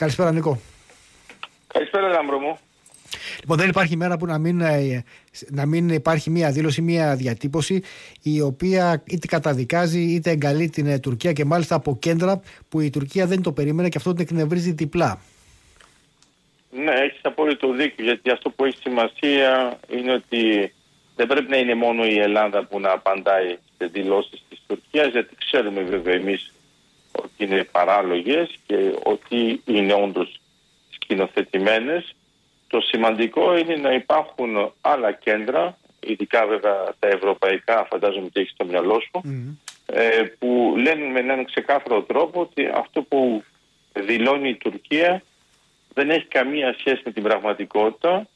Καλησπέρα, Νίκο. Καλησπέρα, Λάμπρο μου. Λοιπόν, δεν υπάρχει μέρα που να μην, ε, να μην υπάρχει μια δήλωση, μια διατύπωση η οποία είτε καταδικάζει είτε εγκαλεί την ε, Τουρκία και μάλιστα από κέντρα που η Τουρκία δεν το περίμενε και αυτό την εκνευρίζει διπλά. Ναι, έχεις απόλυτο δίκιο γιατί αυτό που έχει σημασία είναι ότι δεν πρέπει να είναι μόνο η Ελλάδα που να απαντάει σε δηλώσεις της Τουρκίας, γιατί ξέρουμε βέβαια εμείς ότι είναι παράλογες και ότι είναι όντως σκηνοθετημένες. Το σημαντικό είναι να υπάρχουν άλλα κέντρα, ειδικά βέβαια τα ευρωπαϊκά, φαντάζομαι ότι έχεις στο μυαλό σου, ε, που λένε με έναν ξεκάθαρο τρόπο ότι αυτό που δηλώνει η Τουρκία δεν έχει καμία σχέση με την πραγματικότητα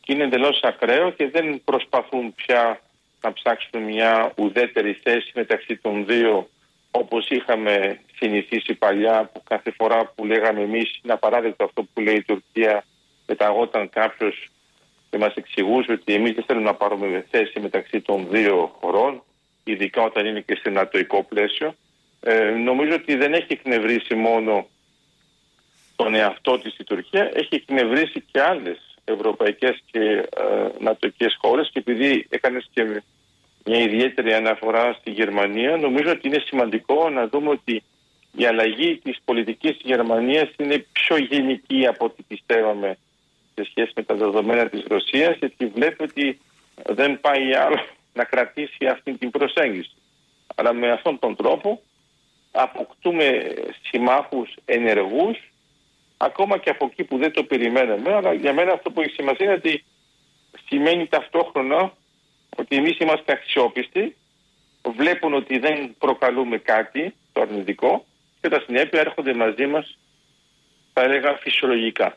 και είναι εντελώς ακραίο και δεν προσπαθούν πια να ψάξουν μια ουδέτερη θέση μεταξύ των δύο όπως είχαμε συνηθίσει παλιά που κάθε φορά που λέγαμε εμείς είναι απαράδεκτο αυτό που λέει η Τουρκία μεταγόταν κάποιος και μας εξηγούσε ότι εμείς δεν θέλουμε να πάρουμε θέση μεταξύ των δύο χωρών ειδικά όταν είναι και σε νατοικό πλαίσιο. Ε, νομίζω ότι δεν έχει εκνευρίσει μόνο τον εαυτό της η Τουρκία έχει εκνευρίσει και άλλες ευρωπαϊκές και ε, νατοικές χώρες και επειδή έκανες και μια ιδιαίτερη αναφορά στη Γερμανία νομίζω ότι είναι σημαντικό να δούμε ότι η αλλαγή της πολιτικής της Γερμανίας είναι πιο γενική από ό,τι πιστεύαμε σε σχέση με τα δεδομένα της Ρωσίας γιατί βλέπει ότι δεν πάει άλλο να κρατήσει αυτή την προσέγγιση. Αλλά με αυτόν τον τρόπο αποκτούμε συμμάχους ενεργούς ακόμα και από εκεί που δεν το περιμέναμε. Αλλά για μένα αυτό που έχει σημασία είναι ότι σημαίνει ταυτόχρονα ότι εμείς είμαστε αξιόπιστοι, βλέπουν ότι δεν προκαλούμε κάτι το αρνητικό και τα συνέπεια έρχονται μαζί μας, θα έλεγα, φυσιολογικά.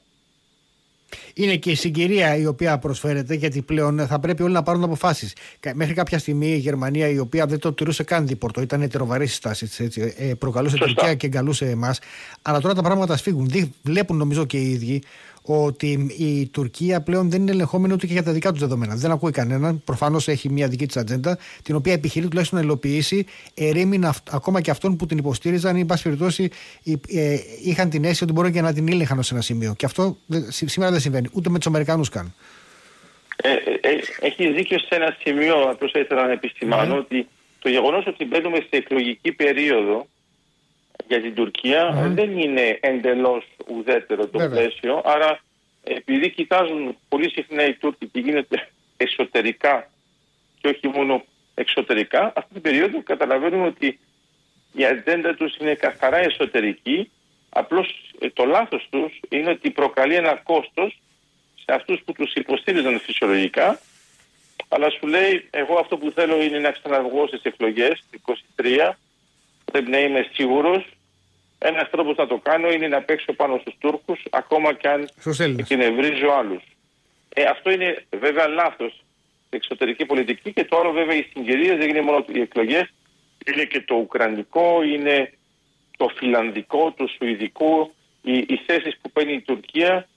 Είναι και η συγκυρία η οποία προσφέρεται, γιατί πλέον θα πρέπει όλοι να πάρουν αποφάσεις. Μέχρι κάποια στιγμή η Γερμανία, η οποία δεν το τηρούσε καν δίπορτο, ήταν ετεροβαρή η στάση της, ε, προκαλούσε την Τουρκία και εγκαλούσε εμάς. Αλλά τώρα τα πράγματα σφίγγουν. Βλέπουν νομίζω και οι ίδιοι ότι η Τουρκία πλέον δεν είναι ελεγχόμενη ούτε και για τα δικά τους δεδομένα. Δεν ακούει κανέναν. Προφανώς έχει μια δική της ατζέντα, την οποία επιχειρεί τουλάχιστον να υλοποιήσει ερήμην ακόμα και αυτών που την υποστήριζαν ή, εν πάση περιπτώσει, ε, είχαν την αίσθηση ότι μπορεί και να την ήλεγχαν σε ένα σημείο. Και αυτό σήμερα δεν συμβαίνει, ούτε με τους Αμερικανούς καν. Ε, ε, ε, έχει δίκιο σε ένα σημείο, απλώς ήθελα να επισημάνω, ναι. ότι το γεγονός ότι μπαίνουμε σε εκλογική περίοδο για την τουρκια δεν είναι εντελώς ουδέτερο το πλαίσιο. Άρα επειδή κοιτάζουν πολύ συχνά οι Τούρκοι τι γίνεται εσωτερικά και όχι μόνο εξωτερικά, αυτή την περίοδο καταλαβαίνουμε ότι η ατζέντα τους είναι καθαρά εσωτερική, απλώς ε, το λάθος τους είναι ότι προκαλεί ένα κόστος σε αυτούς που τους υποστήριζαν φυσιολογικά, αλλά σου λέει εγώ αυτό που θέλω είναι να ξαναβγώ στις εκλογές, 23, πρέπει να είμαι σίγουρος ένας τρόπος να το κάνω είναι να παίξω πάνω στους Τούρκους, ακόμα και αν εκνευρίζω άλλους. Ε, αυτό είναι βέβαια λάθος εξωτερική πολιτική και το άλλο βέβαια οι συγκυρίες δεν είναι μόνο οι εκλογές, είναι και το ουκρανικό, είναι το φιλανδικό, το σουηδικό. Οι, οι θέσεις που παίρνει η Τουρκία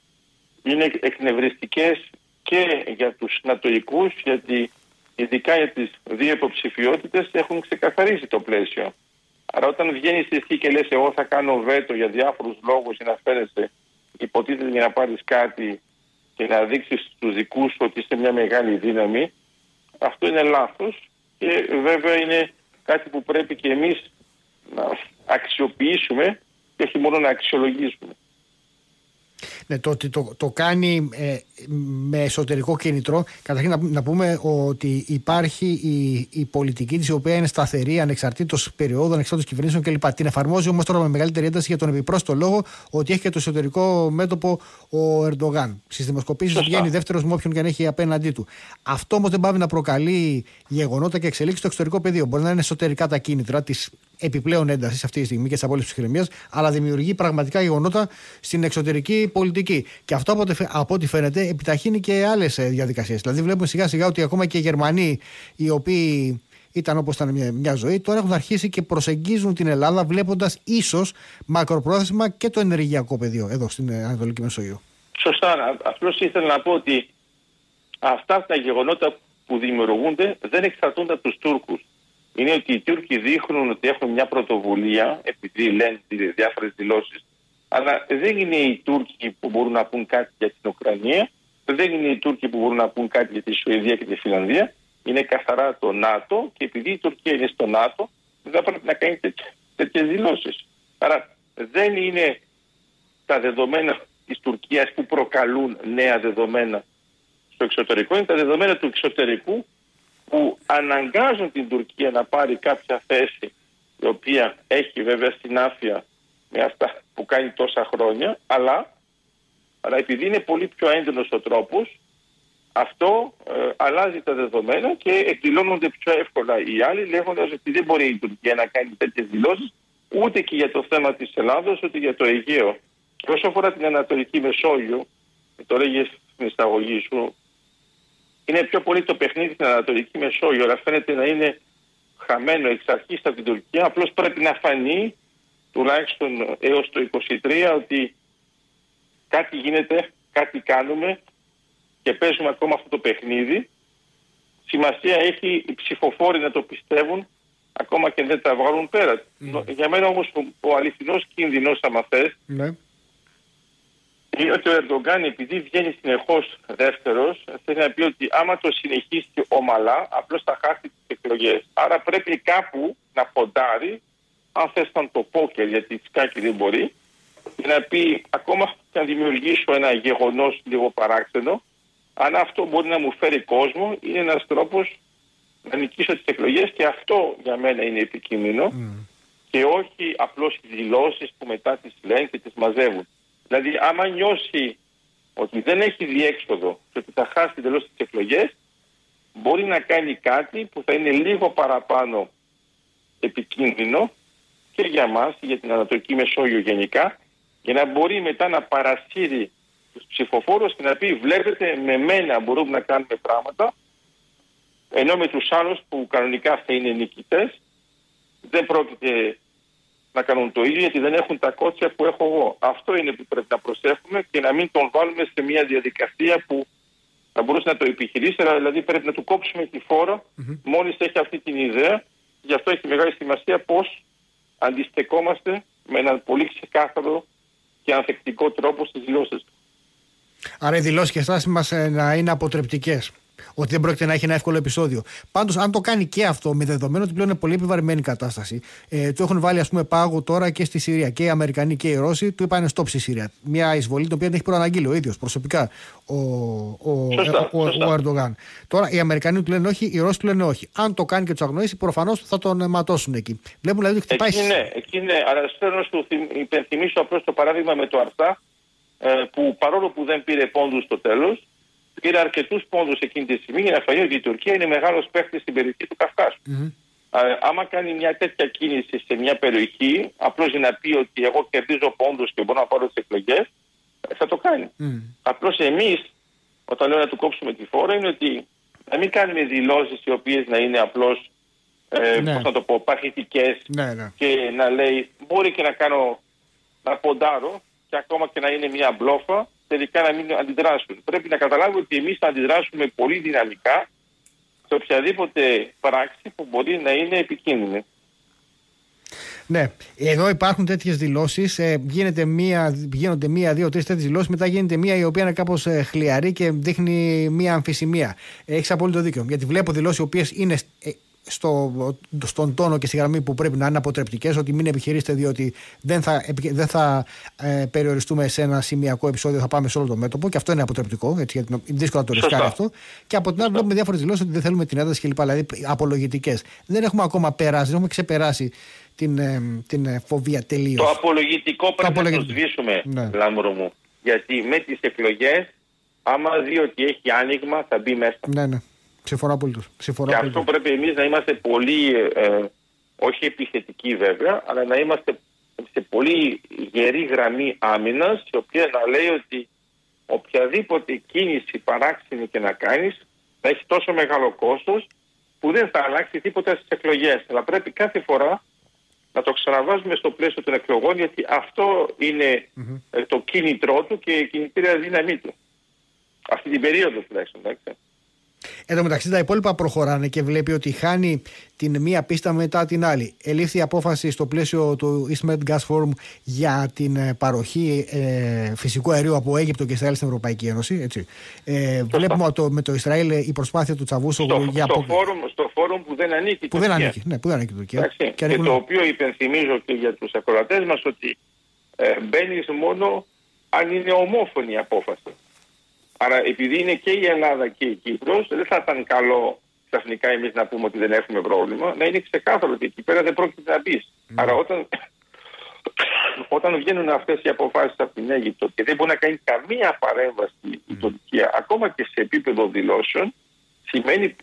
είναι εκνευριστικές και για τους νατοικού, γιατί ειδικά για τις δύο υποψηφιότητες έχουν ξεκαθαρίσει το πλαίσιο. Άρα όταν βγαίνει εσύ και λες εγώ θα κάνω βέτο για διάφορους λόγους για να φέρεσαι υποτίθεται για να πάρεις κάτι και να δείξεις στους δικούς σου ότι είσαι μια μεγάλη δύναμη αυτό είναι λάθος και βέβαια είναι κάτι που πρέπει και εμείς να αξιοποιήσουμε και όχι μόνο να αξιολογήσουμε. Ναι, το ότι το, το κάνει ε, με εσωτερικό κίνητρο, καταρχήν να, να πούμε ότι υπάρχει η, η πολιτική της, η οποία είναι σταθερή, ανεξαρτήτως περιόδων, ανεξαρτήτως κυβερνήσεων κλπ. Την εφαρμόζει όμως τώρα με μεγαλύτερη ένταση για τον επιπρόσθετο λόγο ότι έχει και το εσωτερικό μέτωπο ο Ερντογάν. Στι δημοσκοπήσει βγαίνει δεύτερος με όποιον και αν έχει απέναντί του. Αυτό όμως δεν πάβει να προκαλεί γεγονότα και εξελίξεις στο εξωτερικό πεδίο. Μπορεί να είναι εσωτερικά τα κίνητρα της επιπλέον έντασης αυτή τη στιγμή και της απόλυτης ψυχραιμίας, αλλά δημιουργεί πραγματικά γεγονότα στην εξωτερική πολιτική. Και αυτό από ό,τι φαίνεται επιταχύνει και άλλες διαδικασίες. Δηλαδή, βλέπουμε σιγά σιγά ότι ακόμα και οι Γερμανοί, οι οποίοι ήταν όπως ήταν μια, μια ζωή, τώρα έχουν αρχίσει και προσεγγίζουν την Ελλάδα βλέποντας ίσως μακροπρόθεσμα και το ενεργειακό πεδίο εδώ στην Ανατολική Μεσογείο. Σωστά. Απλώς ήθελα να πω ότι αυτά τα γεγονότα που δημιουργούνται δεν εξαρτούνται από τους Τούρκους. Είναι ότι οι Τούρκοι δείχνουν ότι έχουν μια πρωτοβουλία, επειδή λένε διάφορες δηλώσεις Αλλά δεν είναι οι Τούρκοι που μπορούν να πούν κάτι για την Ουκρανία, δεν είναι οι Τούρκοι που μπορούν να πούν κάτι για τη Σουηδία και τη Φιλανδία. Είναι καθαρά το ΝΑΤΟ και επειδή η Τουρκία είναι στο ΝΑΤΟ, δεν πρέπει να κάνει τέτοιες δηλώσεις. Άρα δεν είναι τα δεδομένα της Τουρκίας που προκαλούν νέα δεδομένα στο εξωτερικό, είναι τα δεδομένα του εξωτερικού που αναγκάζουν την Τουρκία να πάρει κάποια θέση η οποία έχει βέβαια συνάφεια με αυτά που κάνει τόσα χρόνια, αλλά, αλλά επειδή είναι πολύ πιο έντονος ο τρόπος, αυτό ε, αλλάζει τα δεδομένα και εκδηλώνονται πιο εύκολα οι άλλοι λέγοντας ότι δεν μπορεί η Τουρκία να κάνει τέτοιες δηλώσεις ούτε και για το θέμα της Ελλάδος ούτε για το Αιγαίο. Και όσο αφορά την Ανατολική Μεσόγειο, το λέγες στην εισαγωγή σου, είναι πιο πολύ το παιχνίδι στην Ανατολική Μεσόγειο, αλλά φαίνεται να είναι χαμένο εξ αρχής από την Τουρκία. Απλώς πρέπει να φανεί τουλάχιστον έως το 23 ότι κάτι γίνεται, κάτι κάνουμε και παίζουμε ακόμα αυτό το παιχνίδι. Σημασία έχει οι ψηφοφόροι να το πιστεύουν ακόμα και δεν τα βγάλουν πέρα. Mm. Για μένα όμως ο, ο αληθινός κίνδυνος, άμα θες, ναι είναι ότι ο Ερντογκάν επειδή βγαίνει συνεχώς δεύτερος, θέλει να πει ότι άμα το συνεχίσει ομαλά, απλώς θα χάσει τις εκλογές. Άρα πρέπει κάπου να ποντάρει, αν θες να το πόκερ, γιατί σκάκι δεν μπορεί, και να πει ακόμα και να δημιουργήσω ένα γεγονός λίγο παράξενο, αν αυτό μπορεί να μου φέρει κόσμο, είναι ένας τρόπος να νικήσω τις εκλογές και αυτό για μένα είναι επικίνδυνο. Mm. Και όχι απλώς οι δηλώσεις που μετά τις λένε και τις μαζεύουν. Δηλαδή, άμα νιώσει ότι δεν έχει διέξοδο και ότι θα χάσει τελώς τις εκλογές, μπορεί να κάνει κάτι που θα είναι λίγο παραπάνω επικίνδυνο και για μας, για την Ανατολική Μεσόγειο γενικά, για να μπορεί μετά να παρασύρει τους ψηφοφόρους και να πει βλέπετε με μένα μπορούμε να κάνουμε πράγματα ενώ με τους άλλους που κανονικά θα είναι νικητές δεν πρόκειται να κάνουν το ίδιο γιατί δεν έχουν τα κότσια που έχω εγώ. Αυτό είναι που πρέπει να προσέχουμε και να μην τον βάλουμε σε μια διαδικασία που θα μπορούσε να το επιχειρήσει, αλλά δηλαδή πρέπει να του κόψουμε τη φόρα mm-hmm. μόλις έχει αυτή την ιδέα. Γι' αυτό έχει μεγάλη σημασία πώς αντιστεκόμαστε με έναν πολύ ξεκάθαρο και ανθεκτικό τρόπο στις δηλώσεις. Άρα οι δηλώσεις και στάσεις μας ε, να είναι αποτρεπτικές ότι δεν πρόκειται να έχει ένα εύκολο επεισόδιο. Πάντως, αν το κάνει και αυτό, με δεδομένο ότι πλέον είναι πολύ επιβαρημένη κατάσταση, ε, το έχουν βάλει ας πούμε πάγο τώρα και στη Συρία. Και οι Αμερικανοί και οι Ρώσοι του είπαν stop στη Συρία. Μια εισβολή την οποία δεν έχει προαναγγείλει ο ίδιος προσωπικά ο, ο, ο, ο, Ερντογάν. Τώρα οι Αμερικανοί του λένε όχι, οι Ρώσοι του λένε όχι. Αν το κάνει και τους αγνοήσει, προφανώς θα τον ματώσουν εκεί. Βλέπουν δηλαδή ότι χτυπάει. Εκεί ναι, εκεί ναι. Αλλά θέλω να σου υπενθυμίσω απλώς το παράδειγμα με το Αρσά, ε, που παρόλο που δεν πήρε πόντους στο τέλος, πήρε αρκετούς πόντους εκείνη τη στιγμή για να φανεί ότι η Τουρκία είναι μεγάλος παίχτης στην περιοχή του καυκασου άμα κάνει μια τέτοια κίνηση σε μια περιοχή, απλώς για να πει ότι εγώ κερδίζω πόντους και μπορώ να πάρω τις εκλογές, θα το κάνει. Mm. Απλώς εμείς, όταν λέω να του κόψουμε τη φόρα, είναι ότι να μην κάνουμε δηλώσεις οι οποίες να είναι απλώς. Ε, ναι. να το πω, παθητικέ ναι, ναι. και να λέει μπορεί και να κάνω να ποντάρω και ακόμα και να είναι μια μπλόφα τελικά να μην αντιδράσουν. Πρέπει να καταλάβουμε ότι εμείς θα αντιδράσουμε πολύ δυναμικά σε οποιαδήποτε πράξη που μπορεί να είναι επικίνδυνη. Ναι, εδώ υπάρχουν τέτοιες δηλώσεις. Ε, γίνεται μία, γίνονται μία, δύο, τρεις τέτοιες δηλώσεις. Μετά γίνεται μία η οποία είναι κάπως ε, χλιαρή και δείχνει μία αμφισημία. Έχεις απόλυτο δίκιο. Γιατί βλέπω δηλώσεις οι οποίες είναι ε, στο, στον τόνο και στη γραμμή που πρέπει να είναι αποτρεπτικές, ότι μην επιχειρήσετε διότι δεν θα, δεν θα ε, περιοριστούμε σε ένα σημειακό επεισόδιο, θα πάμε σε όλο το μέτωπο και αυτό είναι αποτρεπτικό, έτσι, γιατί είναι δύσκολο να το ρισκάρει αυτό. Και από την άλλη, βλέπουμε διάφορες δηλώσεις ότι δεν θέλουμε την ένταση κλπ. Δηλαδή απολογητικές. Δεν έχουμε ακόμα περάσει, δεν έχουμε ξεπεράσει την, ε, την ε, φοβία τελείως. Το απολογητικό πρέπει να το σβήσουμε, ναι. Λάμπρο μου. Γιατί με τις εκλογές, άμα δει ότι έχει άνοιγμα, θα μπει μέσα. Ναι, ναι. Συμφωνώ απολύτως. Και αυτό πρέπει εμείς να είμαστε πολύ, ε, όχι επιθετικοί βέβαια, αλλά να είμαστε σε πολύ γερή γραμμή άμυνας, η οποία να λέει ότι οποιαδήποτε κίνηση παράξενη και να κάνεις θα έχει τόσο μεγάλο κόστος που δεν θα αλλάξει τίποτα στις εκλογές. Αλλά πρέπει κάθε φορά να το ξαναβάζουμε στο πλαίσιο των εκλογών, γιατί αυτό είναι mm-hmm. το κίνητρό του και η κινητήρια δύναμή του. Αυτή την περίοδο τουλάχιστον. Εντάξει. Εν τω μεταξύ τα υπόλοιπα προχωράνε και βλέπει ότι χάνει την μία πίστα μετά την άλλη. Ελήφθη η απόφαση στο πλαίσιο του East Med Gas Forum για την ε, παροχή ε, φυσικού αερίου από Αίγυπτο και Ισραήλ στην Ευρωπαϊκή Ένωση. Έτσι. Ε, βλέπουμε το, με το Ισραήλ η προσπάθεια του Τσαβούσου στο, για στο, φόρουμ, στο φόρουμ που δεν ανήκει που δεν ανήκει, ναι, που δεν ανήκει η Τουρκία. Και, και το οποίο υπενθυμίζω και για τους ακροατές μας ότι ε, μπαίνεις μόνο αν είναι ομόφωνη η απόφαση. Άρα επειδή είναι και η Ελλάδα και η Κύπρος δεν θα ήταν καλό ξαφνικά εμείς να πούμε ότι δεν έχουμε πρόβλημα να είναι ξεκάθαρο ότι εκεί πέρα δεν πρόκειται να μπεις. Mm. Άρα όταν, όταν βγαίνουν αυτές οι αποφάσεις από την Αίγυπτο και δεν μπορεί να κάνει καμία παρέμβαση mm. η Τουρκία ακόμα και σε επίπεδο δηλώσεων σημαίνει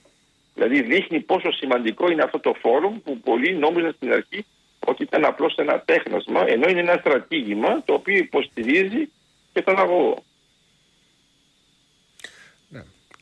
Δηλαδή δείχνει πόσο σημαντικό είναι αυτό το φόρουμ που πολλοί νόμιζαν στην αρχή ότι ήταν απλώς ένα τέχνασμα ενώ είναι ένα στρατήγημα το οποίο υποστηρίζει και τον αγωγό.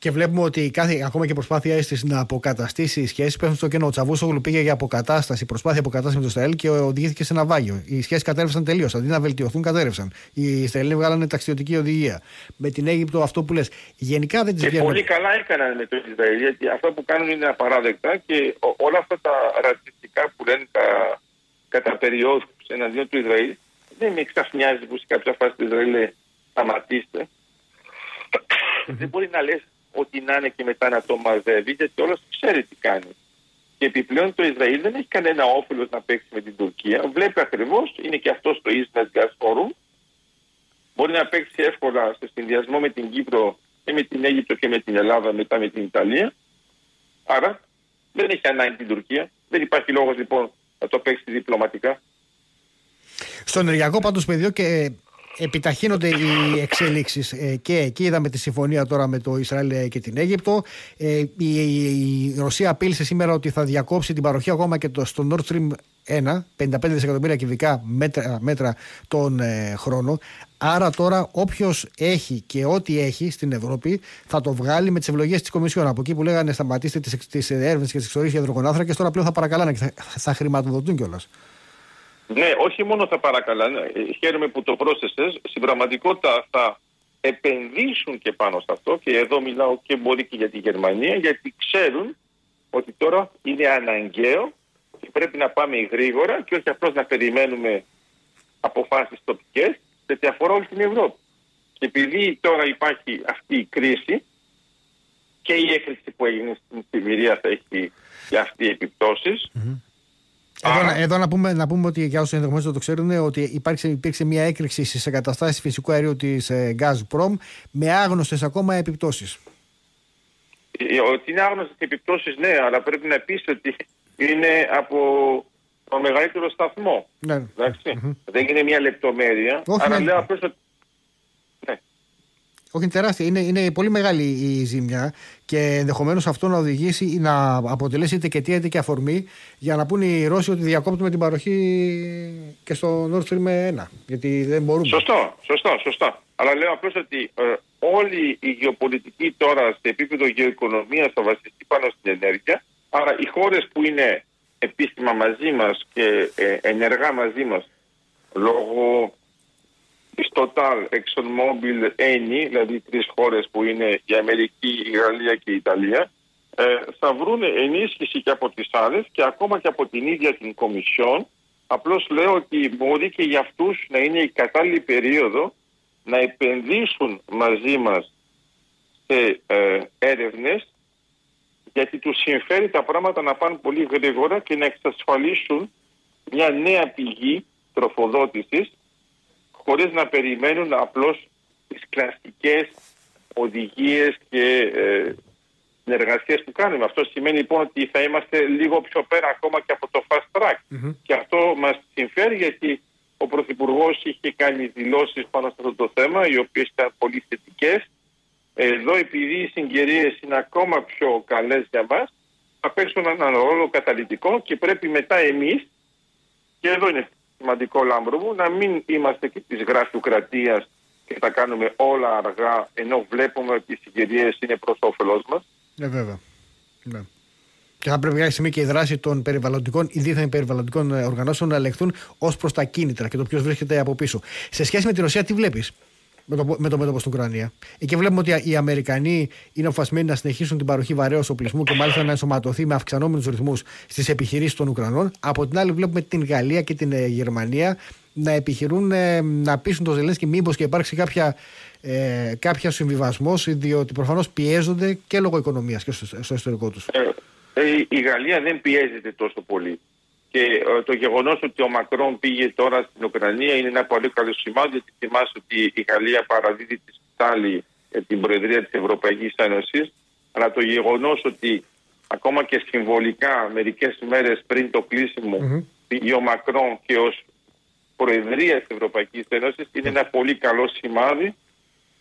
Και βλέπουμε ότι κάθε, ακόμα και προσπάθεια τη να αποκαταστήσει σχέσεις πέφτουν στο κενό. Ο Τσαβούσογλου πήγε για αποκατάσταση, προσπάθεια αποκατάστασης με το Ισραήλ και οδηγήθηκε σε ναυάγιο. Οι σχέσεις κατέρευσαν τελείως. Αντί να βελτιωθούν, κατέρευσαν. Οι Ισραηλοί βγάλανε ταξιδιωτική οδηγία. Με την Αίγυπτο, αυτό που λες. Γενικά δεν τις βγαίνουν. Πολύ καλά έκαναν με το Ισραήλ, γιατί αυτά που κάνουν είναι απαράδεκτα και όλα αυτά τα ρατσιστικά που λένε τα, κατά περιόδου εναντίον του Ισραήλ δεν με εξαφνιάζει που σε κάποια φάση του Ισραήλ σταματήστε. Δεν μπορεί να λες ότι να είναι και μετά να το μαζεύει, γιατί όλος ξέρει τι κάνει. Και επιπλέον το Ισραήλ δεν έχει κανένα όφελος να παίξει με την Τουρκία. Βλέπει ακριβώς, είναι και αυτός στο Ισραήλ Gas Forum. Μπορεί να παίξει εύκολα σε συνδυασμό με την Κύπρο και με την Αίγυπτο και με την Ελλάδα, μετά με την Ιταλία. Άρα δεν έχει ανάγκη την Τουρκία. Δεν υπάρχει λόγος λοιπόν να το παίξει διπλωματικά. Στο ενεργειακό πάντως πεδίο και επιταχύνονται οι εξέλιξει ε, και εκεί είδαμε τη συμφωνία τώρα με το Ισραήλ και την Αίγυπτο. Ε, η, Ρωσία απείλησε σήμερα ότι θα διακόψει την παροχή ακόμα και το, στο Nord Stream 1, 55 δισεκατομμύρια κυβικά μέτρα, μέτρα τον ε, χρόνο. Άρα τώρα όποιος έχει και ό,τι έχει στην Ευρώπη θα το βγάλει με τις ευλογίες της Κομισιόν. Από εκεί που λέγανε σταματήστε τις έρευνες και τις εξορίε για υδρογονάθρακε, τώρα πλέον θα παρακαλάνε και θα, θα χρηματοδοτούν κιόλας. Ναι, όχι μόνο θα παρακαλάνε, ε, χαίρομαι που το πρόσθεσες, στην πραγματικότητα θα επενδύσουν και πάνω σε αυτό και εδώ μιλάω και μπορεί και για τη Γερμανία γιατί ξέρουν ότι τώρα είναι αναγκαίο και πρέπει να πάμε γρήγορα και όχι απλώς να περιμένουμε αποφάσεις τοπικές γιατί αφορά όλη την Ευρώπη. Και επειδή τώρα υπάρχει αυτή η κρίση και η έκρηξη που έγινε στην Σιβηρία θα έχει και αυτή οι επιπτωσεις εδώ, εδώ να, πούμε, να πούμε ότι για όσους ενδεχομένως δεν το ξέρουν, ότι υπάρξε, υπήρξε μια έκρηξη στις εγκαταστάσεις φυσικού αερίου της ε, Gazprom με άγνωστες ακόμα επιπτώσεις. Ε, ότι είναι άγνωστες επιπτώσεις, ναι, αλλά πρέπει να πει ότι είναι από το μεγαλύτερο σταθμό. Ναι. Δεν είναι μια λεπτομέρεια. Όχι, αλλά ναι. λέω απλώς ότι όχι, είναι τεράστια. Είναι, είναι πολύ μεγάλη η ζημιά και ενδεχομένως αυτό να οδηγήσει ή να αποτελέσει είτε και αιτία είτε και αφορμή για να πούνε οι Ρώσοι ότι διακόπτουμε την παροχή και στο Nord Stream 1. Γιατί δεν μπορούμε. Σωστό, σωστό, σωστό. Αλλά λέω απλώς ότι ε, όλη η γεωπολιτική τώρα σε επίπεδο γεωοικονομίας θα βασιστεί πάνω στην ενέργεια. Άρα οι χώρες που είναι επίσημα μαζί μας και ε, ενεργά μαζί μας λόγω της Total, ExxonMobil, Eni, δηλαδή τρεις χώρες που είναι η Αμερική, η Γαλλία και η Ιταλία, ε, θα βρουν ενίσχυση και από τις άλλες και ακόμα και από την ίδια την Κομισιόν. Απλώς λέω ότι μπορεί και για αυτούς να είναι η κατάλληλη περίοδο να επενδύσουν μαζί μας σε ε, έρευνες γιατί τους συμφέρει τα πράγματα να πάνε πολύ γρήγορα και να εξασφαλίσουν μια νέα πηγή τροφοδότησης χωρίς να περιμένουν απλώς τις κλασικές οδηγίες και ε, συνεργασίες που κάνουμε. Αυτό σημαίνει λοιπόν ότι θα είμαστε λίγο πιο πέρα ακόμα και από το fast track. Και αυτό μας συμφέρει γιατί ο Πρωθυπουργός είχε κάνει δηλώσεις πάνω σε αυτό το θέμα οι οποίες ήταν πολύ θετικές. Εδώ επειδή οι συγκυρίες είναι ακόμα πιο καλές για μας θα παίξουν έναν ρόλο καταλητικό και πρέπει μετά εμείς και εδώ είναι σημαντικό λάμπρο μου να μην είμαστε και της γραφειοκρατίας και θα κάνουμε όλα αργά ενώ βλέπουμε ότι οι συγκυρίες είναι προς όφελός μας. Ναι βέβαια. Ναι. Και θα πρέπει κάποια στιγμή και η δράση των περιβαλλοντικών ή δίθεν περιβαλλοντικών οργανώσεων να ελεγχθούν ως προς τα κίνητρα και το ποιος βρίσκεται από πίσω. Σε σχέση με τη Ρωσία, τι βλέπεις; Με το, με το μέτωπο στην Ουκρανία. Εκεί βλέπουμε ότι οι Αμερικανοί είναι αποφασισμένοι να συνεχίσουν την παροχή βαρέως οπλισμού και μάλιστα να ενσωματωθεί με αυξανόμενους ρυθμούς στις επιχειρήσεις των Ουκρανών. Από την άλλη, βλέπουμε την Γαλλία και την ε, Γερμανία να επιχειρούν ε, να πείσουν τον Ζελένσκι μήπως και υπάρξει κάποια, ε, κάποια συμβιβασμός, διότι προφανώς πιέζονται και λόγω οικονομίας και στο, στο ιστορικό τους. Ε, ε, η Γαλλία δεν πιέζεται τόσο πολύ. Και ε, το γεγονός ότι ο Μακρόν πήγε τώρα στην Ουκρανία είναι ένα πολύ καλό σημάδι, γιατί θυμάσαι ότι η Γαλλία παραδίδει τη Στάλη για την Προεδρία της Ευρωπαϊκής Ένωσης. Αλλά το γεγονός ότι ακόμα και συμβολικά μερικές μέρες πριν το κλείσιμο mm-hmm. πήγε ο Μακρόν και ως Προεδρία της Ευρωπαϊκής Ένωσης είναι ένα πολύ καλό σημάδι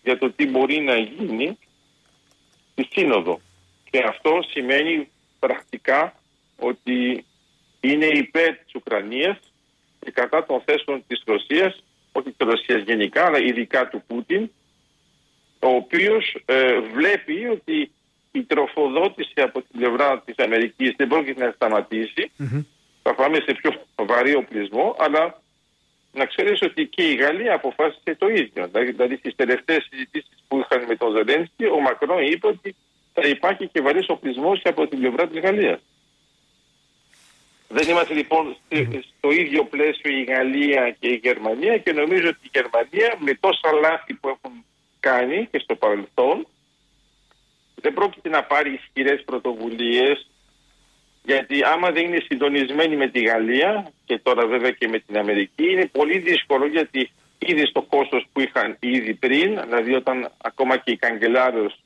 για το τι μπορεί να γίνει στη Σύνοδο. Και αυτό σημαίνει πρακτικά ότι είναι υπέρ της Ουκρανίας και κατά των θέσεων της Ρωσίας, όχι της Ρωσίας γενικά, αλλά ειδικά του Πούτιν, ο οποίος ε, βλέπει ότι η τροφοδότηση από την πλευρά της Αμερικής δεν πρόκειται να σταματήσει. Mm-hmm. Θα πάμε σε πιο βαρύ οπλισμό, αλλά να ξέρεις ότι και η Γαλλία αποφάσισε το ίδιο. Δηλαδή, δηλαδή στις τελευταίες συζητήσεις που είχαν με τον Ζελένσκι, ο Μακρόν είπε ότι θα υπάρχει και βαρύς οπλισμός από την πλευρά της Γαλλίας. Δεν είμαστε λοιπόν στο ίδιο πλαίσιο η Γαλλία και η Γερμανία και νομίζω ότι η Γερμανία με τόσα λάθη που έχουν κάνει και στο παρελθόν δεν πρόκειται να πάρει ισχυρές πρωτοβουλίες γιατί άμα δεν είναι συντονισμένη με τη Γαλλία και τώρα βέβαια και με την Αμερική είναι πολύ δύσκολο γιατί ήδη στο κόστος που είχαν ήδη πριν, δηλαδή όταν ακόμα και η καγκελάριος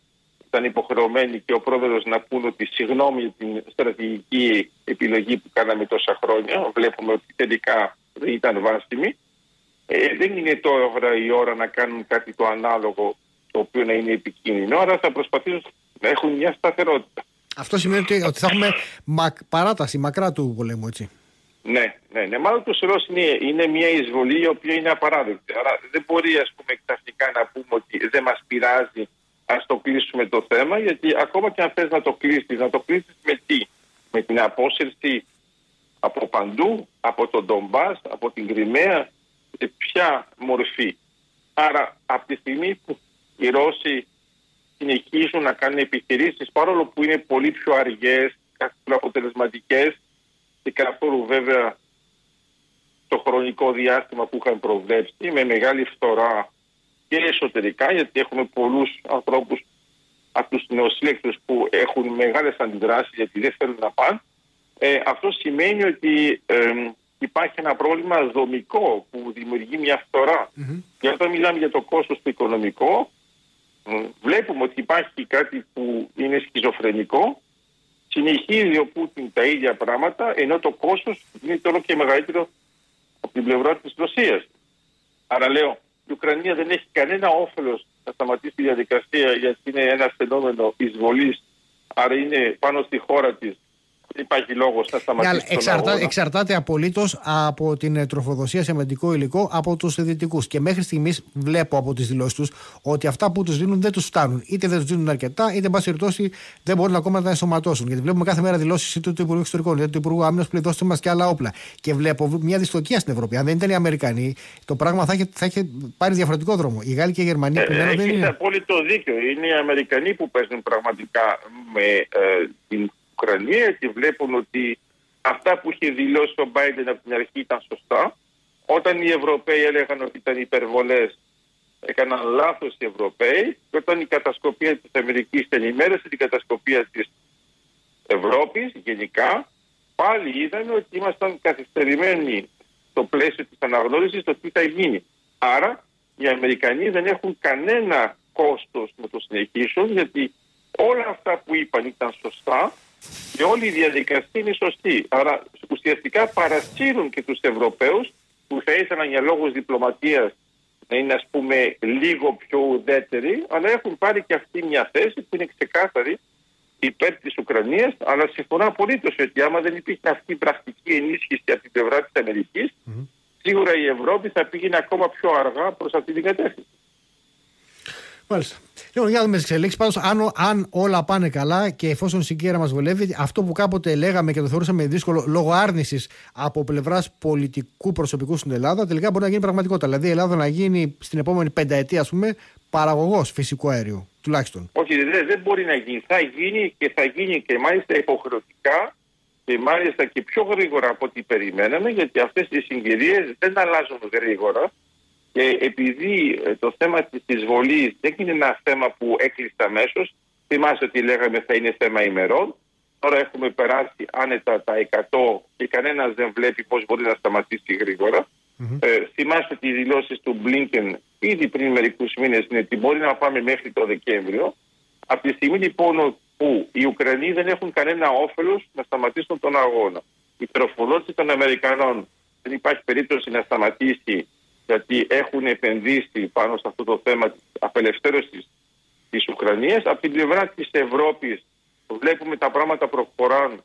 ήταν υποχρεωμένοι και ο πρόεδρος να πούν ότι συγγνώμη για την στρατηγική επιλογή που κάναμε τόσα χρόνια, βλέπουμε ότι τελικά δεν ήταν βάσιμη. Ε, δεν είναι τώρα η ώρα να κάνουν κάτι το ανάλογο το οποίο να είναι επικίνδυνο, άρα θα προσπαθήσουν να έχουν μια σταθερότητα. Αυτό σημαίνει ότι, ότι θα έχουμε παράταση μακρά του πολέμου, έτσι. Ναι, ναι, ναι. Μάλλον το Σερός είναι, είναι μια εισβολή η οποία είναι απαράδεκτη. Άρα δεν μπορεί ας πούμε ξαφνικά να πούμε ότι δεν μας πειράζει ας το κλείσουμε το θέμα, γιατί ακόμα και αν θες να το κλείσεις, να το κλείσεις με τι, με την απόσυρση από παντού, από τον Ντομπά, από την Κρυμαία, σε ποια μορφή; Άρα, από τη στιγμή που οι Ρώσοι συνεχίζουν να κάνουν επιχειρήσεις, παρόλο που είναι πολύ πιο αργές, καθόλου αποτελεσματικές και καθόλου βέβαια το χρονικό διάστημα που είχαν προβλέψει, με μεγάλη φθορά και εσωτερικά, γιατί έχουμε πολλούς ανθρώπους από τους νεοσύλλεκτου που έχουν μεγάλες αντιδράσεις γιατί δεν θέλουν να πάνε. Ε, αυτό σημαίνει ότι ε, υπάρχει ένα πρόβλημα δομικό που δημιουργεί μια φθορά. Mm-hmm. Και όταν μιλάμε για το κόστος το οικονομικό, βλέπουμε ότι υπάρχει κάτι που είναι σχιζοφρενικό. Συνεχίζει ο Πούτιν τα ίδια πράγματα, ενώ το κόστος είναι όλο και μεγαλύτερο από την πλευρά της Ρωσίας. Άρα λέω, η Ουκρανία δεν έχει κανένα όφελος να σταματήσει τη διαδικασία γιατί είναι ένας φαινόμενο εισβολής. Άρα είναι πάνω στη χώρα της υπάρχει λόγος να σταματήσει. Yeah, εξαρτά, εξαρτάται απολύτως από την ε, τροφοδοσία σε αμυντικό υλικό από τους δυτικού. Και μέχρι στιγμής βλέπω από τις δηλώσεις τους ότι αυτά που τους δίνουν δεν τους φτάνουν. Είτε δεν τους δίνουν αρκετά, είτε εν πάση περιπτώσει δεν μπορούν ακόμα να τα ενσωματώσουν. Γιατί βλέπουμε κάθε μέρα δηλώσεις είτε του Υπουργού Εξωτερικών είτε του Υπουργού Άμυνας που δώστε μας και άλλα όπλα. Και βλέπω μια δυστοκία στην Ευρώπη. Αν δεν ήταν οι Αμερικανοί, το πράγμα θα είχε, θα είχε πάρει διαφορετικό δρόμο. Οι Γάλλοι και οι Γερμανοί ε, που δεν είναι. απόλυτο δίκιο. Είναι οι Αμερικανοί που παίζουν πραγματικά με ε, την Ουκρανία γιατί βλέπουν ότι αυτά που είχε δηλώσει ο Μπάιντεν από την αρχή ήταν σωστά. Όταν οι Ευρωπαίοι έλεγαν ότι ήταν υπερβολές, έκαναν λάθος οι Ευρωπαίοι. Και όταν η κατασκοπία της Αμερικής ενημέρωσε την κατασκοπία της Ευρώπης γενικά, πάλι είδαμε ότι ήμασταν καθυστερημένοι στο πλαίσιο της αναγνώρισης το τι θα γίνει. Άρα οι Αμερικανοί δεν έχουν κανένα κόστος να το συνεχίσουν γιατί όλα αυτά που είπαν ήταν σωστά και όλη η διαδικασία είναι σωστή. Άρα ουσιαστικά παρασύρουν και τους Ευρωπαίους που θα ήθελαν για λόγους διπλωματίας να είναι ας πούμε λίγο πιο ουδέτεροι, αλλά έχουν πάρει και αυτή μια θέση που είναι ξεκάθαρη υπέρ της Ουκρανίας, αλλά συμφωνώ απολύτως ότι άμα δεν υπήρχε αυτή η πρακτική ενίσχυση από την πλευρά της Αμερικής, σίγουρα η Ευρώπη θα πήγαινε ακόμα πιο αργά προς αυτή την κατεύθυνση. Μάλιστα. Λοιπόν, για να δούμε τις εξελίξεις. Πάντως, αν, αν όλα πάνε καλά και εφόσον η συγκύρα μας βολεύει, αυτό που κάποτε λέγαμε και το θεωρούσαμε δύσκολο λόγω άρνησης από πλευράς πολιτικού προσωπικού στην Ελλάδα, τελικά μπορεί να γίνει πραγματικότητα. Δηλαδή, η Ελλάδα να γίνει στην επόμενη πενταετία, ας πούμε, παραγωγός φυσικού αερίου. Τουλάχιστον. Όχι, δεν, δεν μπορεί να γίνει. Θα γίνει και θα γίνει και μάλιστα υποχρεωτικά και μάλιστα και πιο γρήγορα από ό,τι περιμέναμε, γιατί αυτές οι συγκυρίες δεν αλλάζουν γρήγορα. Και επειδή ε, το θέμα της εισβολής δεν είναι ένα θέμα που έκλεισε αμέσως, θυμάσαι ότι λέγαμε θα είναι θέμα ημερών. Τώρα έχουμε περάσει άνετα τα 100 και κανένας δεν βλέπει πώς μπορεί να σταματήσει γρήγορα. Mm-hmm. Ε, θυμάστε τις δηλώσεις του Μπλίνκεν ήδη πριν μερικούς μήνες είναι ότι μπορεί να πάμε μέχρι το Δεκέμβριο. Από τη στιγμή λοιπόν που οι Ουκρανοί δεν έχουν κανένα όφελος να σταματήσουν τον αγώνα. Η τροφοδότηση των Αμερικανών δεν υπάρχει περίπτωση να σταματήσει γιατί έχουν επενδύσει πάνω σε αυτό το θέμα της απελευθέρωσης της Ουκρανίας. Από την πλευρά της Ευρώπης βλέπουμε τα πράγματα προχωράν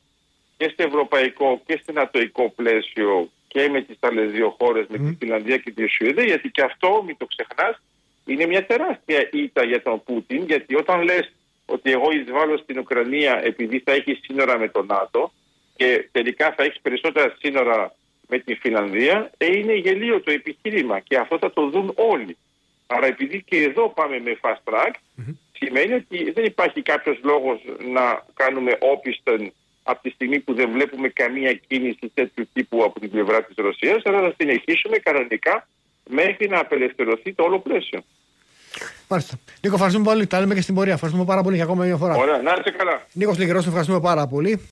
και στο ευρωπαϊκό και στο νατοϊκό πλαίσιο και με τις άλλες δύο χώρες, με τη Φιλανδία και τη Σουηδία, γιατί και αυτό, μην το ξεχνάς, είναι μια τεράστια ήττα για τον Πούτιν, γιατί όταν λες ότι εγώ εισβάλλω στην Ουκρανία επειδή θα έχει σύνορα με τον ΝΑΤΟ και τελικά θα έχει περισσότερα σύνορα με τη Φιλανδία, ε, είναι γελίο το επιχείρημα και αυτό θα το δουν όλοι. Άρα επειδή και εδώ πάμε με fast track, σημαίνει ότι δεν υπάρχει κάποιος λόγος να κάνουμε όπιστον από τη στιγμή που δεν βλέπουμε καμία κίνηση τέτοιου τύπου από την πλευρά της Ρωσίας, αλλά να συνεχίσουμε κανονικά μέχρι να απελευθερωθεί το όλο πλαίσιο. Μάλιστα. Νίκο, ευχαριστούμε πολύ. Τα λέμε και στην πορεία. Ευχαριστούμε πάρα πολύ για ακόμα μια φορά. Ωραία, να είστε καλά. Νίκο Λιγερό, ευχαριστούμε πάρα πολύ.